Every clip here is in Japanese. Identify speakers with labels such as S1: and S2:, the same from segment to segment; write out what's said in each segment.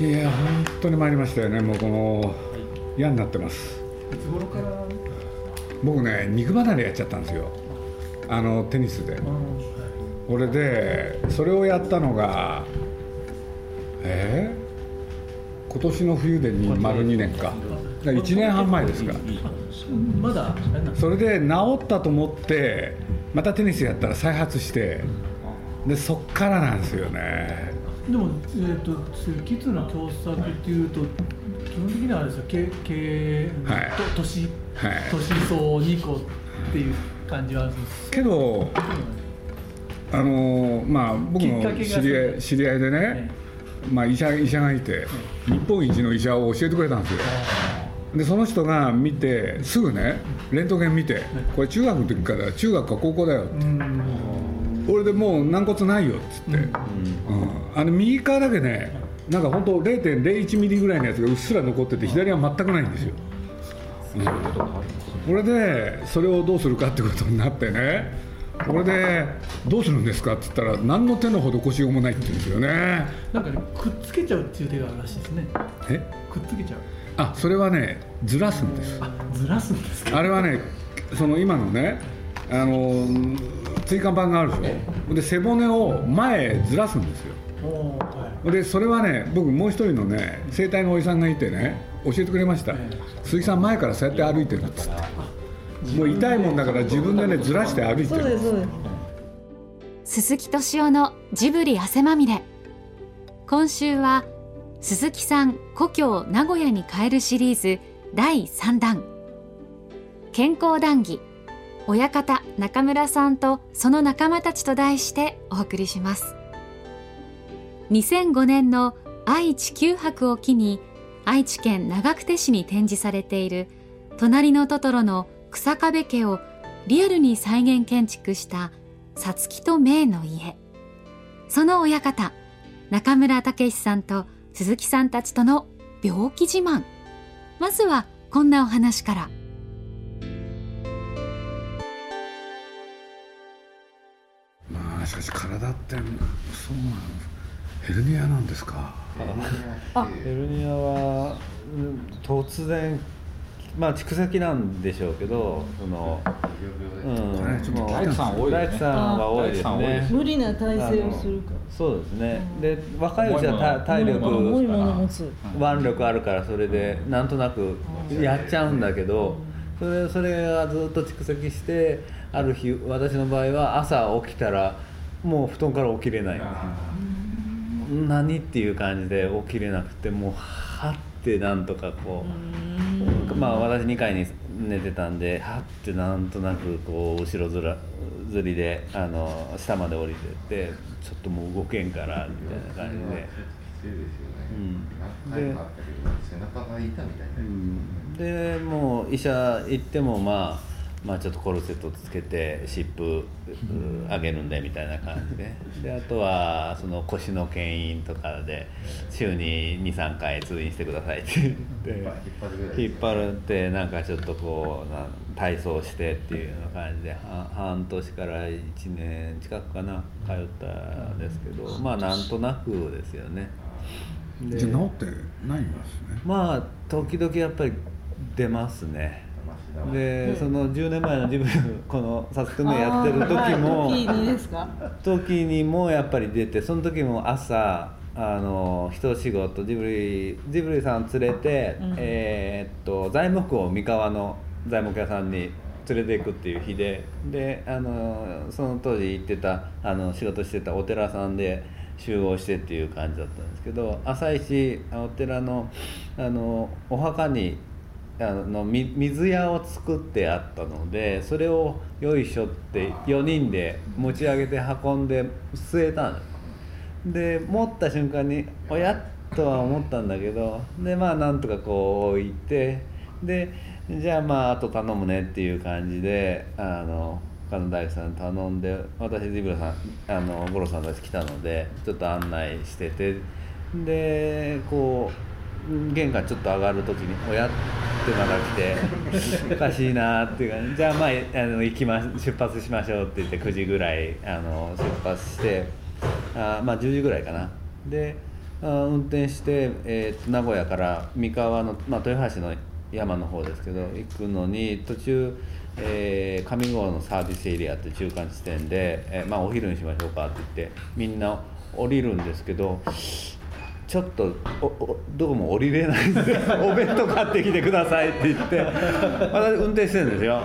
S1: いや本当に参りましたよね。もうこの嫌になってます。
S2: いつ頃から
S1: 僕ね肉離れやっちゃったんですよ。あのテニスで。俺でそれをやったのがえー、今年の冬でに丸2年か。か1年半前ですか。
S2: まだ
S1: それで治ったと思ってまたテニスやったら再発してでそっからなんですよね。
S2: でも、えー、とキッズの共作っていうと基本的にはあれですよ。経経
S1: はい。
S2: と年
S1: はい。
S2: 年相2個っていう感じはあるんです
S1: けど。あのまあ僕の知り合い知り合いでね、まあ、医者医者がいて日本一の医者を教えてくれたんですよ。でその人が見てすぐねレントゲン見てこれ中学の時から中学か高校だよ
S2: うん
S1: 俺でもう軟骨ないよっつって、うん。あの右側だけねなんか本当0.01ミリぐらいのやつがうっすら残ってて左は全くないんですよ、うん、これでそれをどうするかってことになってねこれでどうするんですかって言ったら何の手の施しようもないって言うんですよね。
S2: なんかねくっつけちゃうっていう手があるらしいですね。
S1: え？
S2: くっつけちゃう。
S1: あそれはねずらすんです。
S2: あずらすんですか？
S1: あれはねその今のねあの椎間板があるでしょ。で背骨を前へずらすんですよ。でそれはね僕もう一人のね整体のおじさんがいてね教えてくれました。
S2: え
S1: 鈴木さん前からそうやって歩いてるっつって。もう痛いもんだから自分でねずらして歩いてる。
S3: すそうです
S4: 鈴木敏夫のジブリ汗まみれ。今週は鈴木さん故郷名古屋に帰るシリーズ第3弾。健康談義親方中村さんとその仲間たちと題してお送りします。2005年の愛知九博を機に愛知県長久手市に展示されている隣のトトロの草壁家をリアルに再現建築したさつきとめいの家。その親方中村武さんと鈴木さんたちとの病気自慢。まずはこんなお話から。
S1: 体ってそうなんヘルニアなんですか？
S5: ヘルニアはうん突然まあ蓄積なんでしょうけどその、うん、
S1: ちょっと
S5: もう
S6: 大工さん多いよね。
S5: 大工さんは多いですね。
S3: 無理な体勢をするか
S5: そうですね。で若いうちはた体力
S3: 重いもの持つ。
S5: 腕力あるからそれでなんとなくやっちゃうんだけどそれそれがずっと蓄積してある日私の場合は朝起きたらもう布団から起きれない。何っていう感じで起きれなくてもうはってなんとかこうまあ私2階に寝てたんではってなんとなくこう後ろずらずりであの下まで降りてってちょっともう動けんからみたいな感じで。うん。で
S7: 背中が痛みたいな、
S5: うん。でもう医者行ってもまあまあちょっとコルセットつけて湿布う上げるんでみたいな感じで。であとはその腰の牽引とかで週に23回通院してくださいって言って。引っ張るってなんかちょっとこうな体操してっていうような感じでは半年から1年近くかな通ったんですけどまあなんとなくですよね。で
S1: じゃあ治ってないんですね。
S5: まあ時々やっぱり出ますねでその10年前の自分この「サスクメやってる時も
S3: 時にですか？
S5: 時にもやっぱり出てその時も朝あの一仕事ジブリジブリさん連れて、
S3: うん。
S5: えーっと材木を三河の材木屋さんに連れていくっていう日でであのその当時行ってたあの仕事してたお寺さんで集合してっていう感じだったんですけど朝一お寺のあのお墓にあの水屋を作ってあったのでそれをよいしょって4人で持ち上げて運んで据えたんで持った瞬間におやっとは思ったんだけどでまあなんとかこう置いてでじゃあまああと頼むねっていう感じであの他の大工さん頼んで私ジブラさんあの五郎さんたち来たのでちょっと案内しててでこう玄関ちょっと上がる時に「おや?」ってまだ来ておかしいなっていう感じじゃあまああの行きま出発しましょうって言って9時ぐらいあの出発してあまあ10時ぐらいかなであ運転して、えーと名古屋から三河の、まあ、豊橋の山の方ですけど行くのに途中、えー上郷のサービスエリアって中間地点で、えーまあ、お昼にしましょうかって言ってみん。な降りるん。ですけどちょっとおおどこも降りれないんで お弁当買ってきてくださいって言って私運転してるんですよ。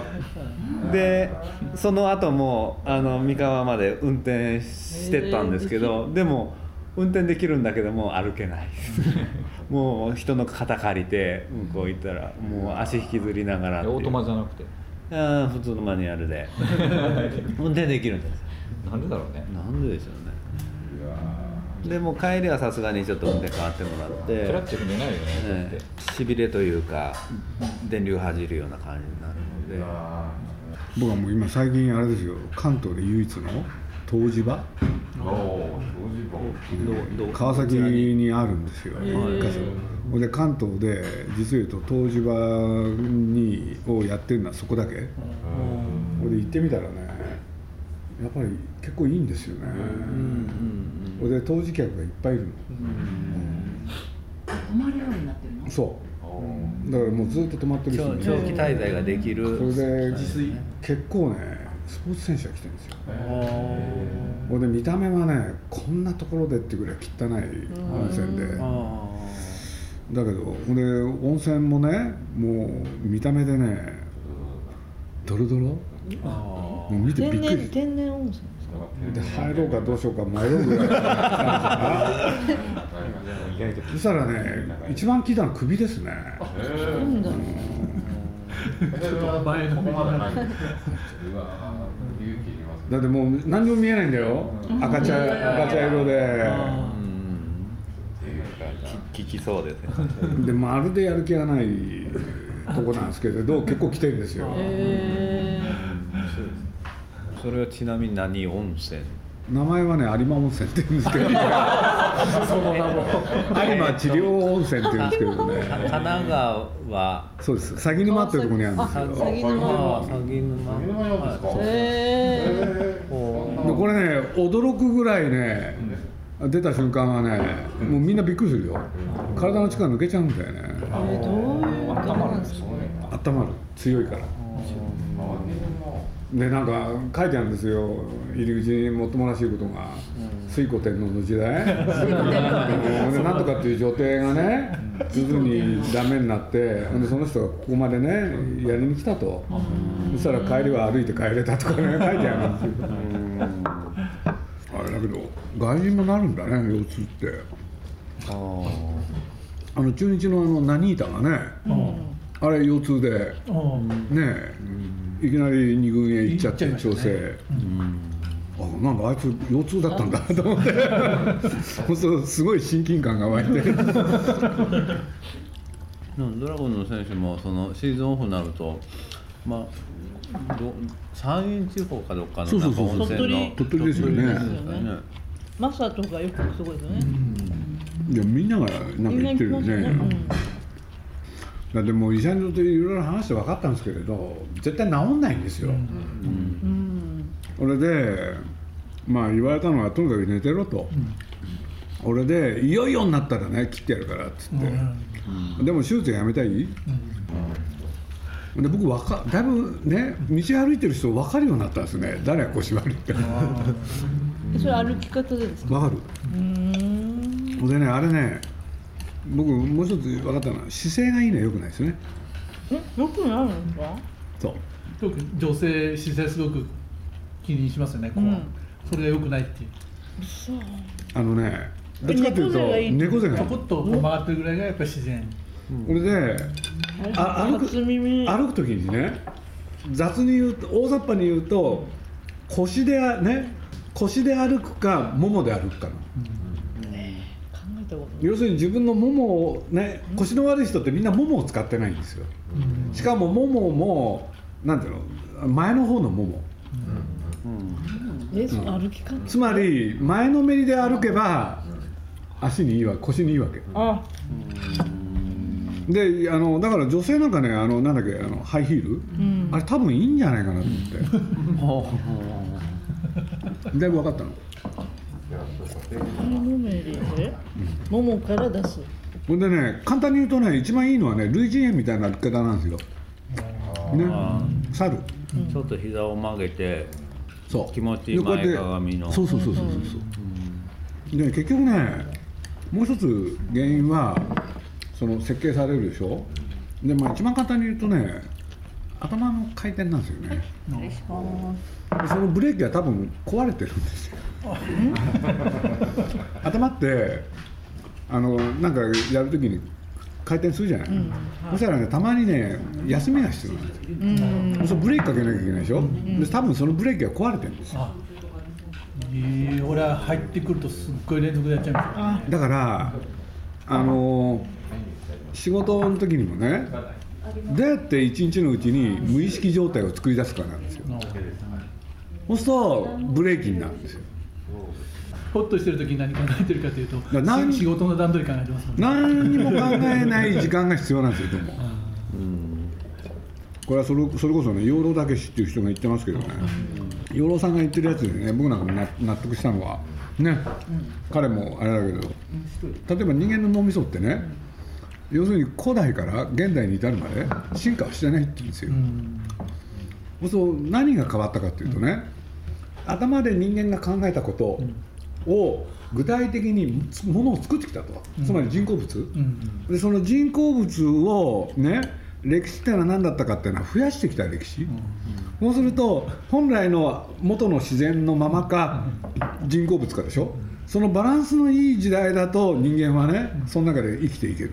S5: でその後もあの三河まで運転してったんですけど、でも運転できるんだけども歩けない。もう人の肩借りて向こう行ったらもう足引きずりながら
S6: オートマじゃなくて。
S5: あー普通のマニュアルで。運転できるんです
S6: なんでだろうね。
S5: なんででしょうねでも帰りはさすがにちょっと運転変わってもらって。
S6: クラッチ踏んでないよね
S5: ええしびれというか電流弾じるような感じになるので。
S1: 僕はもう今最近あれですよ。関東で唯一の湯治場？川崎にあるんですよ、一箇所。ほんで関東で実を言うと湯治場にをやってるのはそこだけ。ほん。で行ってみたらねやっぱり結構いいんですよね、ほんで湯治客がいっぱいいるの、
S3: 泊まるようになってるの？
S1: そう。だからもうずっと泊まってる人
S5: 長期滞在ができる
S1: それで結構ねスポーツ選手が来てるんですよ。ほんで見た目はねこんなところでってぐらい汚い温泉で。
S5: あ
S1: だけどほんで温泉もねもう見た目でねドロドロもう見てび
S3: 天然
S1: っくり
S3: 天然温泉
S1: で入ろうかどうしようか迷うぐらい。そしたらね一番聞いたのは首ですね。
S3: なんだ。
S7: って
S1: もう何にも見えないんだよ。赤茶赤茶色で。
S5: 聞きそうですね。
S1: でまるでやる気がないとこなんですけれど結構来てるんですよ。
S3: へ
S5: それはちなみに何温泉？
S1: 名前はね有馬温泉って言うんですけど 有馬治療温泉って言うんですけどね。
S5: 神奈川
S1: そうです。鷺沼っていうところにあるんですよ。
S3: あ鷺沼。
S5: 鷺沼。
S7: 鷺沼。なんですか？
S3: えへ
S1: これね驚くぐらいね出た瞬間はねもうみんなびっくりするよ。体の力抜けちゃうんだよね。
S3: えどういうことなんですか？
S1: 温まる強いからでなんか書いてあるんですよ。入り口にもっともらしいことが。水古天皇の時代。なんとかっていう女帝がね徐々にダメになってでその人がここまでねやりに来たと。そしたら帰りは歩いて帰れたとかね書いてあるんですよ。あれだけど外人もなるんだね腰痛って。
S5: あ
S1: あの中日のあのナニータがねあれ腰痛で
S2: うん。
S1: ねえいきなり二軍へ行っちゃって
S2: 行っちゃい
S1: 調
S2: ましたね。
S1: 整、あなんかあいつ腰痛だったんだと思って。すごい親近感が湧いて。
S5: うんドラゴンの選手もそのシーズンオフになるとまあど山陰地方かどっかの
S1: そうそうそう
S5: 温泉の
S1: 鳥取ですよね。
S5: 鳥取ですかね。
S3: マサとかよくすごいですよね。
S1: いやみんながなんか言ってるよねだってもう医者にとっていろいろ話して分かったんですけれど絶対治んないんですよ、
S3: うん。
S1: それでまあ言われたのはとにかく寝てろと、俺でいよいよになったらね切ってやるからっつって、でも手術やめたい、で僕わかだいぶね道歩いてる人分かるようになったんですね。誰が腰悪いって。
S3: うんそれ歩き方でですか？
S1: 分かる。
S3: うーん。
S1: でねあれね僕もう一つ分かったのは姿勢がいいのはよくないですね。
S3: えよくなるんですか？
S1: そう。
S2: 特に女性姿勢すごく気にしますよね、こう
S3: うん。
S2: それが良くないっていう。
S3: そう
S1: あのねどっちかっていうと猫背がいい
S2: ちょこっとこう曲がってるぐらいがやっぱり自然。
S1: これであ歩く
S3: 初耳。
S1: 歩く時にね雑に言うと大雑把に言うと腰であね腰で歩くかももで歩くかの要するに自分のももをね腰の悪い人ってみんなももを使ってないんですよ。しかももももなんていうの前の方のもも
S3: えその歩き方？
S1: つまり前のめりで歩けば足にいいわ腰にいいわけ。
S3: あ。
S1: であのだから女性なんかねあのなんだっけあのハイヒール、
S3: うん。
S1: あれ多分いいんじゃないかなと思って。だいぶ分かったの
S3: ももから出す。
S1: ほんでね簡単に言うとね一番いいのはね類人猿みたいな歩き方なんですよ。ね。猿。
S5: ちょっと膝を曲げて
S1: そう。
S5: 気持ちいい前かがみの。
S1: そうそうそうそうそうで結局ねもう一つ原因はその設計されるでしょ。でまあ一番簡単に言うとね頭の回転なんですよね。でそのブレーキが多分壊れてるんですよ 頭ってあのなんかやるときに回転するじゃない、そしたらねたまにね休みが必要なんですよ、そうブレーキかけなきゃいけないでしょ、で多分そのブレーキが壊れてるんですよ。
S2: あ。えー、俺は入ってくるとすっごい連続でやっちゃいます。
S1: だからあのー仕事の時にもねどうやって一日のうちに無意識状態を作り出すかなんですよ。そうするとブレーキになるんですよ
S2: ホッとしてる時に何考えてるかというと
S1: ら何
S2: 仕事の段取り考えてます。もんね
S1: 何にも考えない時間が必要なんですよでも。これはそれそれこそね養老たけしっていう人が言ってますけどね。養老さんが言ってるやつでね僕なんか納得したのはね。彼もあれだけど。例えば人間の脳みそってね要するに古代から現代に至るまで進化はしてないって言うんですよ、そう何が変わったかっていうとね、頭で人間が考えたことを具体的にものを作ってきたと、つまり人工物、
S2: うん。
S1: でその人工物をね歴史っていうのは何だったかっていうのは増やしてきた歴史、そうすると本来の元の自然のままか人工物かでしょ。そのバランスのいい時代だと人間はねその中で生きていける、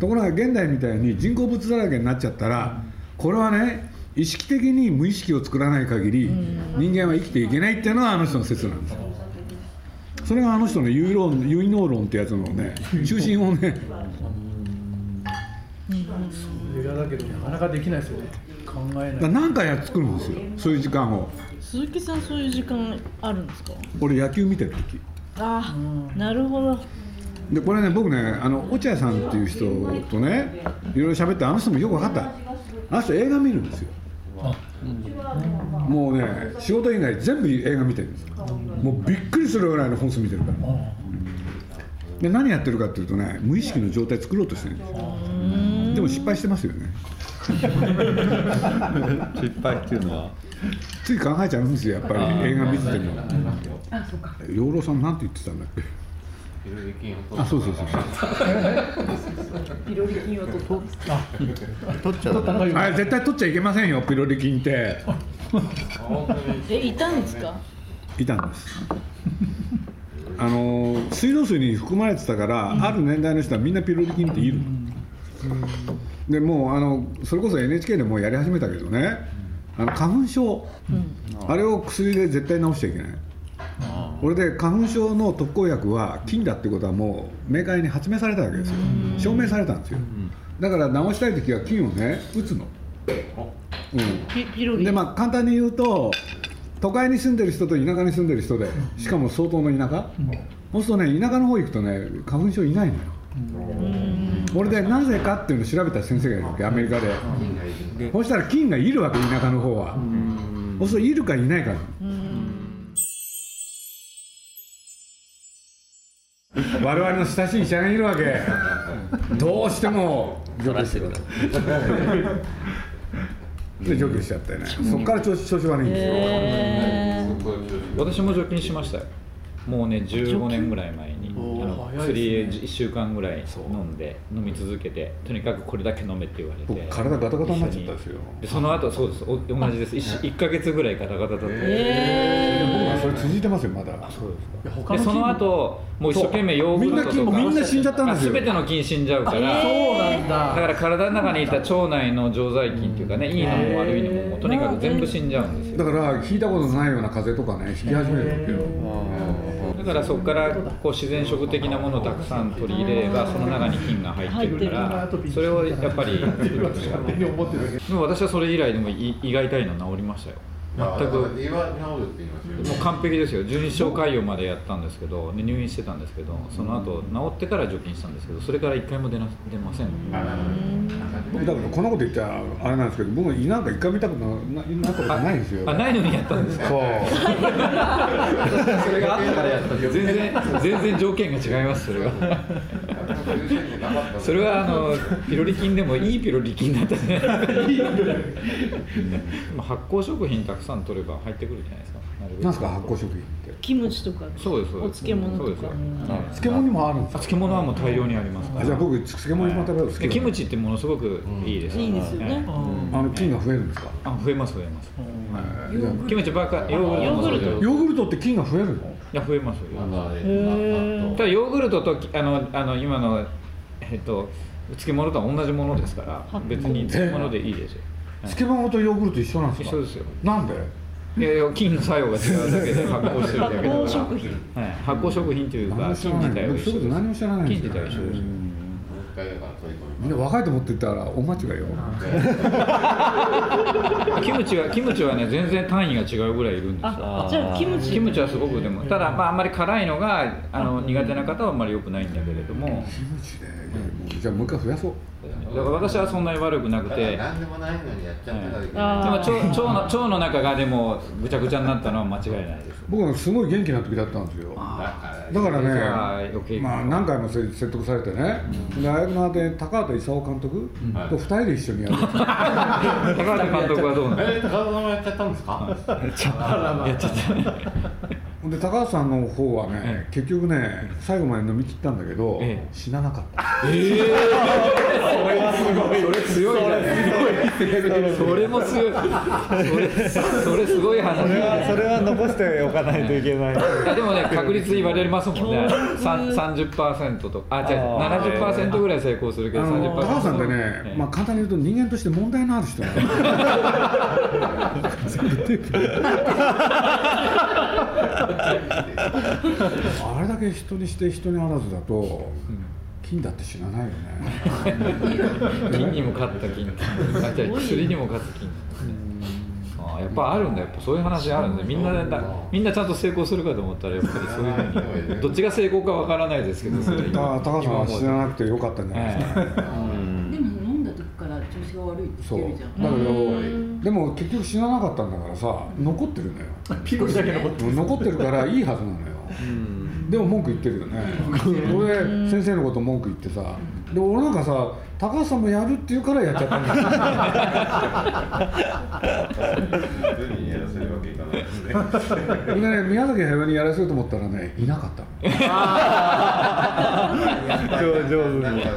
S1: ところが現代みたいに人工物だらけになっちゃったらこれはね意識的に無意識を作らない限り人間は生きていけないっていうのがあの人の説なんです。よそれがあの人の有論有能論ってやつのね中心をね。
S2: それがだけどなかなかできないですよね考えない
S1: だから何回や作るん。ですよそういう時間を
S3: 鈴木さん。そういう時間あるん。ですか
S1: 俺野球見てる時
S3: ああなるほど
S1: でこれね僕ねあの落合さん。っていう人とねいろいろ喋ってあの人もよく分かったあの人映画見るん。ですよもうね仕事以外全部映画見てるんですよ。もうびっくりするぐらいの本数見てるから。で何やってるかっていうとね無意識の状態作ろうとしてるんですよ。でも失敗してますよね。
S5: 失敗っていうのは。
S1: つい考えちゃうんですよやっぱり。映画見てても。養老さんなんて言ってたんだっけ？
S7: ピロリ菌を取
S1: あそうそうそう。
S3: ピロリ菌を取った。
S5: 取っちゃダメ
S1: あれ絶対取っちゃいけませんよピロリ菌って。
S3: えいたんですか。
S1: いたんです。あの水道水に含まれてたから、ある年代の人はみんなピロリ菌っている、でもうあのそれこそ NHK でもうやり始めたけどね。あの花粉症、あれを薬で絶対治しちゃいけないこれで花粉症の特効薬は菌だってことはもう明快に発明されたわけですよ。証明されたんですよ。だから治したい時は菌をね打つの、うん、でまあ簡単に言うと都会に住んでる人と田舎に住んでる人でしかも相当の田舎、そうするとね田舎の方行くとね花粉症いないのよ。これでなぜかっていうのを調べた先生がいるわけアメリカで。そうしたら菌がいるわけ田舎の方は。そうするといるかいないかな我々の親しい医者がいるわけ。どうしても
S5: 取らしてる
S1: で除去しちゃってね、そこから調子調子悪いんですよ、
S6: 私も除菌しましたよ。もうね15年ぐらい前に。あ薬1週間ぐらい飲んで飲み続けてとにかくこれだけ飲めって言われ
S1: 僕
S6: て
S1: 体ガタガタになっちゃったんですよ。
S6: でその後そうです。お同じです。1, ヶ月ぐらいガタガタだった、
S1: 僕はそれ続いてますよまだ。
S6: そうですか。でその後もう一生懸命ヨーグルトとか
S1: みんな菌もみんな死んじゃったんですよ。
S6: あ全ての菌死んじゃうから、
S2: そうなん
S6: だ。
S2: だ
S6: から体の中にいた腸内の常在菌っていうかねいいのも悪いのもとにかく全部死んじゃうんですよ。
S1: だから聞いたことないような風邪とかね引き始めるわけよ
S6: だからそこからこう自然食的なものをたくさん取り入れればその中に菌が入ってるからそれをやっぱり作ってほしかったでも私はそれ以来でも胃胃が痛いの治りましたよ全く。
S7: 今治るって言いますよ
S6: もう完璧ですよ。十二指腸潰瘍までやったんですけどで入院してたんですけどその後治ってから除菌したんですけどそれから一回も出な出ません。
S1: 僕だからこんなこと言っちゃあれなんですけど僕胃なんか一回見たことななったことないんですよ。
S6: あないのにやったんですか？
S1: そう。
S6: それがあったからやったんです全然全然条件が違いますそれはそれはあのピロリ菌でもいいピロリ菌だった 発酵食品たくさん取れば入ってくるじゃないですか。なるべく。
S1: なんですか発酵食品って
S3: キムチとか
S6: そうです
S3: お漬物とか。
S6: そうです。よはい。
S1: 漬物にもあるんですか？
S6: あ漬物はもう大量にあります。から
S1: あじゃあ僕漬物今食べるの好き
S6: でキムチってものすごくいいです
S3: いいですよね。
S6: はい。
S1: あの菌が増えるんですか？
S6: あ増えます増えます。キムチばっかヨーグルト
S1: ヨーグルト。って菌が増えるの？
S6: いや増えますよ
S3: へ
S6: ただヨーグルトときあのあの今のえっと漬物とは同じものですから別に漬物でいいですよ。
S1: 漬物とヨーグルト一緒なんですか？
S6: 一緒ですよ。
S1: なんで？
S6: いやいや菌の作用が違うだけで 発酵してるだけだから。
S3: 発酵食品。
S6: はい、発酵食品という
S1: 何
S6: か菌自体は一緒
S1: 僕そういうこと何も知らないん
S6: 菌
S1: ですよ
S6: 自体は一緒です。
S1: みんな若いと思って言ったら大間違いよ。
S6: キムチはキムチはね全然単位が違うぐらいいるんですよ。
S3: あじゃあキムチ。
S6: キムチはすごくでもただまああんまり辛いのがあの苦手な方はあんまり良くないんだけれども。
S1: キムチでじゃあもう一回増やそう
S6: だから私はそんなに悪くなくて。
S7: 何でもないのにやっちゃったからいけ
S3: あ
S7: ない。
S6: でも腸腸の腸の中がでもぐちゃぐちゃになったのは間違いないです。
S1: 僕はすごい元気な時だったんですよ。だからね、まあ、何回も説得されてね、であれまで高畑勲監督と二人で一緒にやる、
S6: 高畑監督はどうなの？
S7: えー、高田さんもやっちゃったんですか？
S6: やっちゃった
S1: で高畑さんの方はね、
S6: え
S1: 結局ね最後まで飲み切ったんだけど、
S6: ええ。
S1: 死ななかった。
S6: それ強い。じゃないそれも強い。それそれすごい話。
S5: それはそれは残しておかないといけない。
S6: でもね確率言われますもんね。さん30%と。かあ違う。
S5: あー。
S6: 70%ぐらい成功するけど
S1: あの
S6: 30%
S1: 高畑さんってね、
S6: ええ。
S1: まあ、簡単に言うと人間として問題のある人なんだよ あれだけ人にして人にあらずだと、金だって知らないよね。
S6: 金にも勝った金。薬にも勝つ金。あーやっぱあるんだ。やっぱそういう話あるんだ。みんなだ。みんなちゃんと成功するかと思ったらやっぱりそういうふうに。どっちが成功かわからないですけどそれ。
S1: 高高さんは知らなくてよかったんじゃないですか、
S3: でも飲んから調子が悪いって
S1: そう
S3: 言ってるじゃん。
S1: だけどでも結局知らなかったんだからさ残ってるのよ。
S2: ピロリだけ残って
S1: 残ってるからいいはずなのよ。でも文句言ってるよね。俺先生のこと文句言ってさで俺なんかさ高橋さんもやるって言うからやっちゃったんだよ。
S7: にやらせるわけいかないですね
S1: 宮崎駿にやらせようと思ったらねいなかったの。
S5: 上上手に。
S7: なんか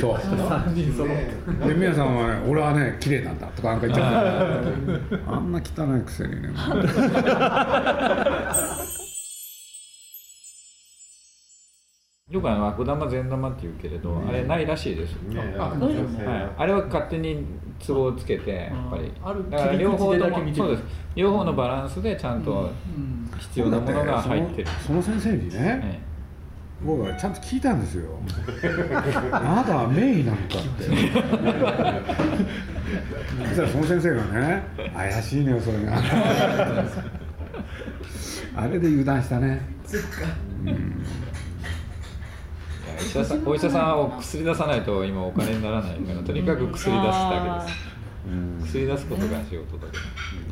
S1: そう。
S2: 3人揃って
S1: で宮さんはね俺はね綺麗なんだとかなんか言っちゃったあんな汚いくせにね
S6: よくあの悪玉善玉って言うけれど、あれないらしいです、
S7: ね。
S6: は
S7: なんか女性
S6: い、あれは勝手にツボをつけてやっぱり。
S2: ある
S6: だから両方ともそうです。両方のバランスでちゃんと必要なものが入ってる、
S1: そのその先生にね
S6: え
S1: 僕はちゃんと聞いたんですよ。あなたは名医なのかって。そしたらその先生がね怪しいのよそれが。あれで油断したね。
S6: え医者さんお医者さんはお薬出さないと今お金にならないからとにかく薬出すだけです薬出すことが仕事だ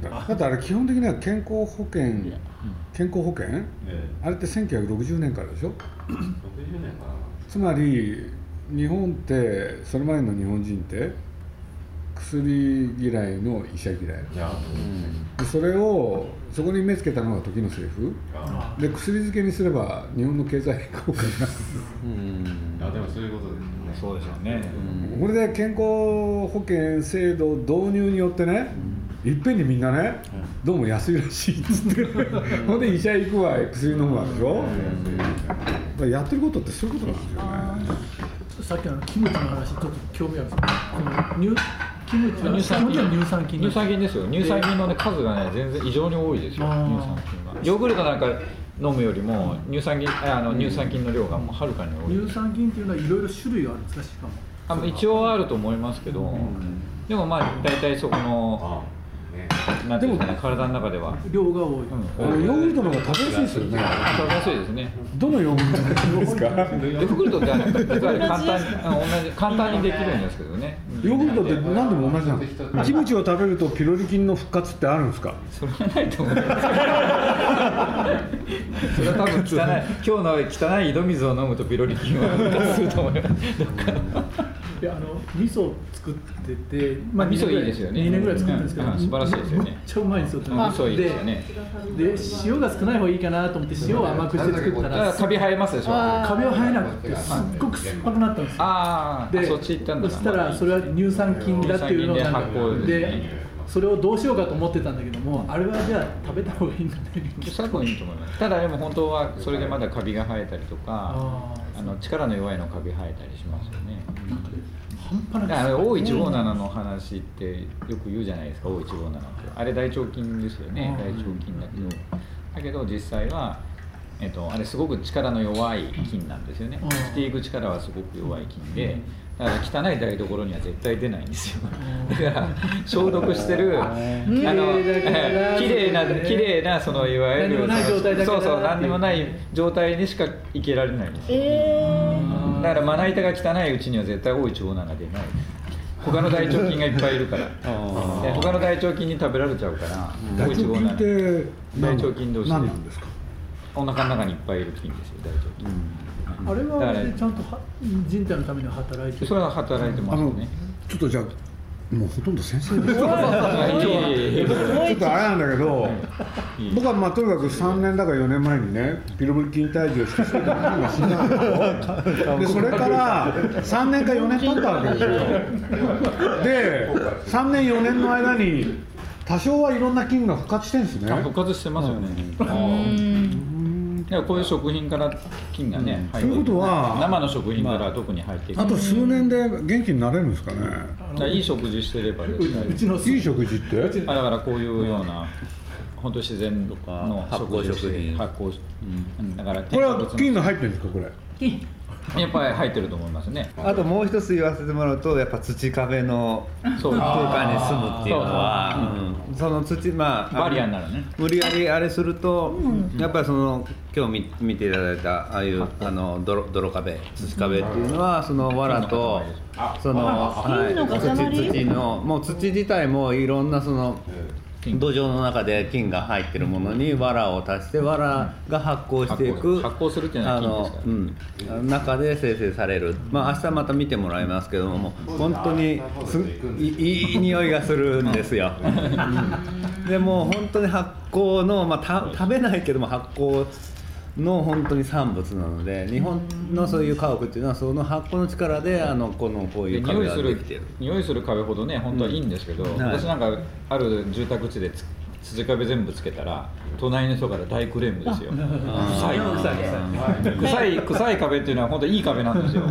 S6: け
S1: だってあれ基本的には健康保険健康保険？
S7: え
S1: あれって1960年からでしょ？
S7: え60年か
S1: つまり日本ってそれまでの日本人って薬嫌いの医者嫌い
S7: ないや
S1: でそれをそこに目つけたのが時の政府
S7: あ
S1: で薬漬けにすれば日本の経済効果が。
S7: あでもそういうことですよね
S6: そうでしょうね、
S1: これで健康保険制度導入によってね、いっぺんにみんなね、どうも安いらしいっつって、ほんで医者行くわ、薬飲むわでしょ、だからやってることってそういうことなんですよね。
S2: さっきのキムチの話ちょっと興味あるんですけどキムチは
S6: 乳酸菌。
S2: 乳酸菌
S6: 乳酸菌ですよ。乳酸菌の、ね、数がね全然異常に多いですよ乳酸菌がヨーグルトなんか飲むよりも乳酸菌あの乳酸菌の量がもうはるかに多い、
S2: 乳酸菌っていうのはいろいろ種類があるんですかしかも。
S6: あ一応あると思いますけど、でもまあ大体そこのなんていうんですかね体の中では、
S2: 量が多い、
S1: あのヨーグルトの方が食べやすいですよね。
S6: 食べやすいですね。
S1: どのヨーグルトですか？
S6: ヨーグルトって簡単簡単にできるんですけどね。
S1: ヨーグルトって何でも同じなんですかキムチを食べるとピロリ菌の復活ってあるんですか？
S6: それはないと思いますそれは多分汚い 今日の汚い井戸水を飲むとピロリ菌は復活すると思います
S2: いやあの味噌作ってて、
S6: まあ味噌いいですよね。
S2: 2年ぐらい作ったんですけど、
S6: うんうん素晴らしいですよね。
S2: めっちゃうまいんですよ。
S6: 味噌いいですよね。
S2: でで塩が少ない方がいいかなと思って塩を甘くして作った
S6: ら
S2: ら
S6: カビ生えますでしょあ
S2: カビは生えなくてすっごく酸っぱくなったんですよ。
S6: あーそっち行ったんだ。
S2: そしたらそれは乳酸菌だっていうのをなんか
S6: で
S2: それをどうしようかと思ってたんだけどもあれはじゃあ食べた方がいいんだね。
S6: 多分いいと思います。ただでも本当はそれでまだカビが生えたりとか
S2: あ
S6: あの力の弱いのカビ生えたりしますよね。
S2: 半端なく
S6: だから O157 の話ってよく言うじゃないですか O157 って。あれ大腸菌ですよね。
S2: うん。
S6: 大腸菌だけど。だけど実際は、えっと、あれすごく力の弱い菌なんですよね。
S2: うん。
S6: していく力はすごく弱い菌でだから汚い台所には絶対出ないんですよ。だから消毒してるあの
S2: 綺麗
S6: な綺麗なそのいわゆる
S2: 何もない状態だから。
S6: そうそう何にもない状態にしか生けられないんですよ。
S3: え
S6: だからまな板が汚いうちには絶対多い腸が出ない。他の大腸菌がいっぱいいるから。で他の大腸菌に食べられちゃうから
S1: 大腸菌って
S6: 大腸菌同士で。
S1: 何なんですか？
S6: お腹の中にいっぱいいる菌ですよ大腸菌、
S2: あれは
S6: だから
S2: あれでちゃんとは人体のために働いてる？
S6: それは働いてますよね
S1: ちょっとじゃあもうほとんど先生です。ちょっとあれなんだけど僕はまあとにかく3年だか4年前にねピロリ菌退治をしてそれが死んだんでそれから3年か4年経ったわけですよ。で3年4年の間に多少はいろんな菌が復活してるんですね。
S6: あ復活してますよね、いやこういう食品から菌がね、入って
S1: ということは
S6: 生の食品から特に入っていく、
S1: あと数年で元気になれるんですかね。
S6: だからいい食事してればですね。
S2: うちの
S1: い。い食事って？
S6: あだからこういうような本当自然の
S5: 発酵
S6: 食
S5: 品。
S6: 発酵、うん、だから
S1: これは菌が入ってるんですかこれ？
S6: やっぱり入ってると思いますね。
S5: あともう一つ言わせてもらうとやっぱ土壁の
S6: そう。
S5: 空間に住むっていうのはう。ん。その土まあ
S6: バリアになるね。
S5: 無理やりあれすると、やっぱりその今日見見ていただいたああいうあの泥泥壁土壁っていうのはその藁とその、はい、土のもう土自体もいろんなその土壌の中で菌が入ってるものに藁を足して藁が発酵していく。
S6: 発酵する。っていうのはですか？
S5: 中で生成される。まあ明日また見てもらいますけども本当にすいいい匂いがするんですよ、うん。でもう本当に発酵の、まあ、た食べないけども発酵の本当に産物なので日本のそういう家屋っていうのはその発酵の力であのこのこういう壁
S6: で匂いする
S5: ができてる。
S6: 匂いする壁ほどね本当はいいんですけど、
S5: はい。
S6: 私なんかある住宅地でつ土壁全部つけたら隣の人から大クレームですよ。臭い。臭い。臭い臭い壁っていうのは本当いい壁なんですよ。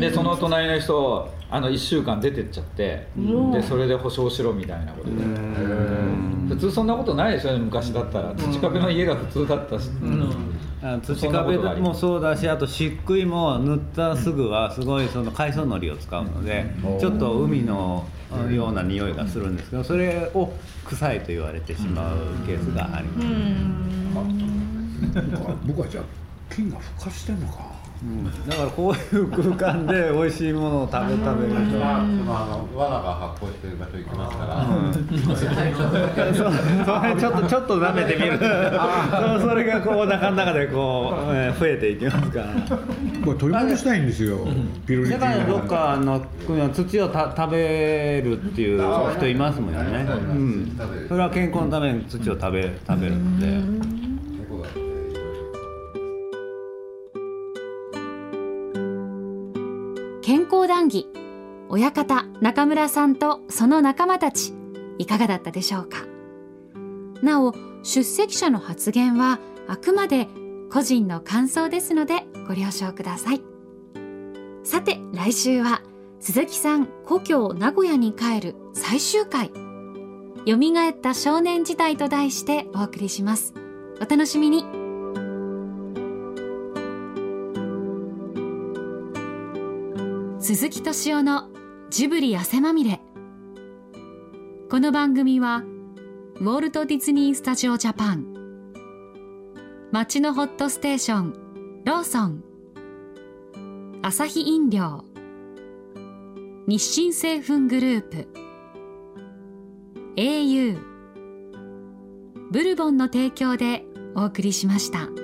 S6: でその隣の人あの1週間出てっちゃってでそれで保証しろみたいなことで。普通そんなことないですよね昔だったら。土壁の家が普通だったし、
S5: あ土壁もそうだしあと漆喰も塗ったすぐはすごいその海藻のりを使うのでちょっと海のような匂いがするんですけどそれを臭いと言われてしまうケースがあります、
S1: 僕はじゃあ菌が復活してんのか
S5: うん。だからこういう空間で美味しいものを食べ食べると、
S7: まあ、そのあの藁が発酵してる場所行きますから、
S5: そう。それちょっとちょっと舐めてみる。そうそれがこうお腹の中でこう、えー増えていきますから。
S1: これ取り戻したいんですよ。ピロリ菌
S5: 世界のどっかの国は土をた食べるっていう人いますもんね、うん、それは健康のために土を食べ食べるので、
S4: 健康談義。親方中村さんとその仲間たちいかがだったでしょうか？なお出席者の発言はあくまで個人の感想ですのでご了承ください。さて来週は鈴木さん故郷名古屋に帰る最終回。蘇った少年時代と題してお送りします。お楽しみに。鈴木敏夫のジブリ汗まみれ。この番組はウォルト・ディズニー・スタジオ・ジャパン。街のホットステーションローソン。アサヒ飲料。日清製粉グループ。au ブルボンの提供でお送りしました。